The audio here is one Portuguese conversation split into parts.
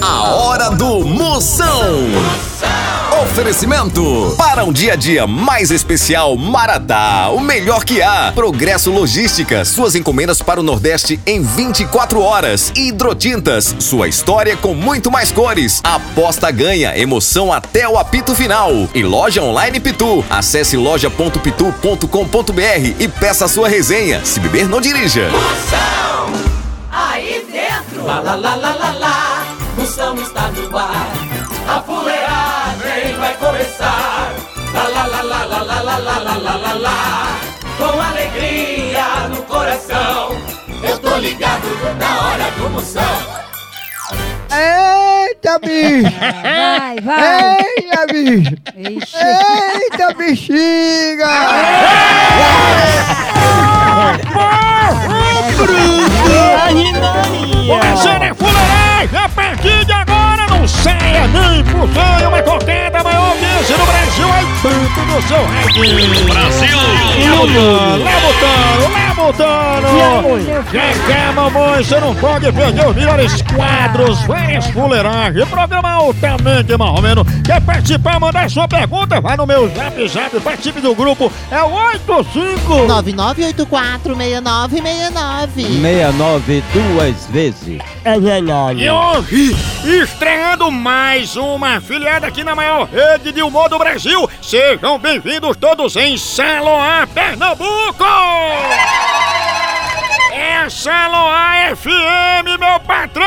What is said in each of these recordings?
A hora do Moção. Oferecimento para um dia a dia mais especial Maratá, o melhor que há. Progresso Logística, suas encomendas para o Nordeste em 24 horas. Hidrotintas, sua história com muito mais cores. Aposta ganha, emoção até o apito final. E loja online Pitu. Acesse loja.pitu.com.br e peça a sua resenha. Se beber, não dirija. Moção! Aí dentro! Lá, lá, lá, lá, lá, lá. Moção está no ar. A fuleagem vai começar. Lá, lá, lá, lá, lá, lá, lá, lá, lá, lá, lá, lá. Com alegria no coração. Eu tô ligado na hora do Moção. Eita, bicho! Vai, vai. Eita, bicho! Ixi. Eita, bexiga! Começando Produção no seu reggae. Brasil! Labutão, Labutão, já cá, mamãe, você não pode perder os melhores quadros, várias fuleiragens, programa altamente marromeno. Quer participar, mandar sua pergunta? Vai no meu zap zap, participe do grupo, é o 85... 99846969. 69 duas vezes. É verdade. E hoje, estreando mais uma afiliada aqui na maior rede de humor do Brasil. Sejam bem-vindos todos em Saloá, Pernambuco! É Saloá FM, meu patrão!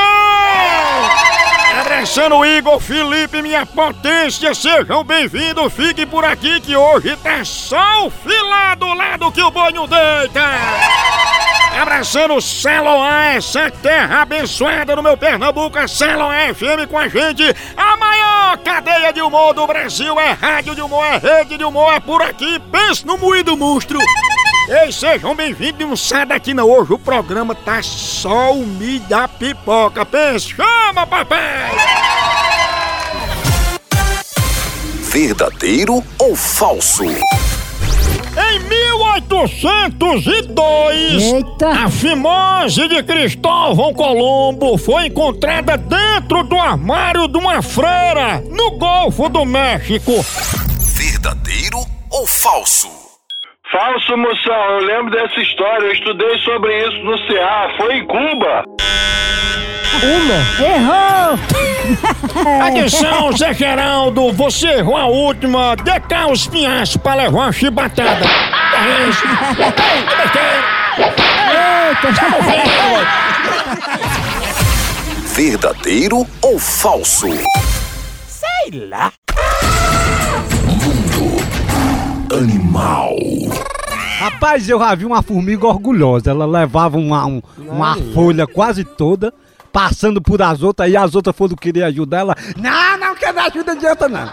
Abraçando o Igor, Felipe, minha potência, sejam bem-vindos, fiquem por aqui que hoje tá só o filado lá do que o boi não deita! Abraçando o Celoá, essa terra abençoada no meu Pernambuco, a Celoá FM com a gente. A maior cadeia de humor do Brasil é rádio de humor, é rede de humor, é por aqui. Pense no moído monstro. Ei, sejam bem-vindos e não sai daqui não. Hoje o programa tá só o mi da pipoca. Pense, chama, papai! Verdadeiro ou falso? Em 1802, Eita. a fimose de Cristóvão Colombo foi encontrada dentro do armário de uma freira no Golfo do México. Verdadeiro ou falso? Falso, moção, eu lembro dessa história, eu estudei sobre isso no CA, foi em Cuba. Errou! Atenção, Zé Geraldo, você errou a última. Dê cá os pinhaços pra levar uma chibatada. É. É. Verdadeiro ou falso? Sei lá. Animal. Rapaz, eu já vi uma formiga orgulhosa. Ela levava uma, um- uma folha quase toda, passando por as outras, e as outras foram querer ajudar ela. Não, não quer me ajuda, adianta não.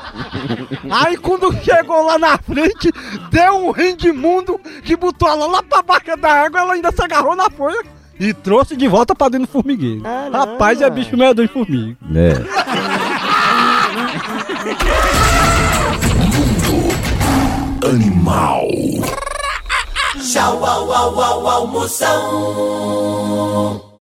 Aí quando chegou lá na frente, deu um rim de mundo que botou ela lá pra baixo da água, ela ainda se agarrou na folha. E trouxe de volta pra dentro do formigueiro. Rapaz, é bicho medonho de formiga. É. Animal. Tchau, au, au, au, au, Moção!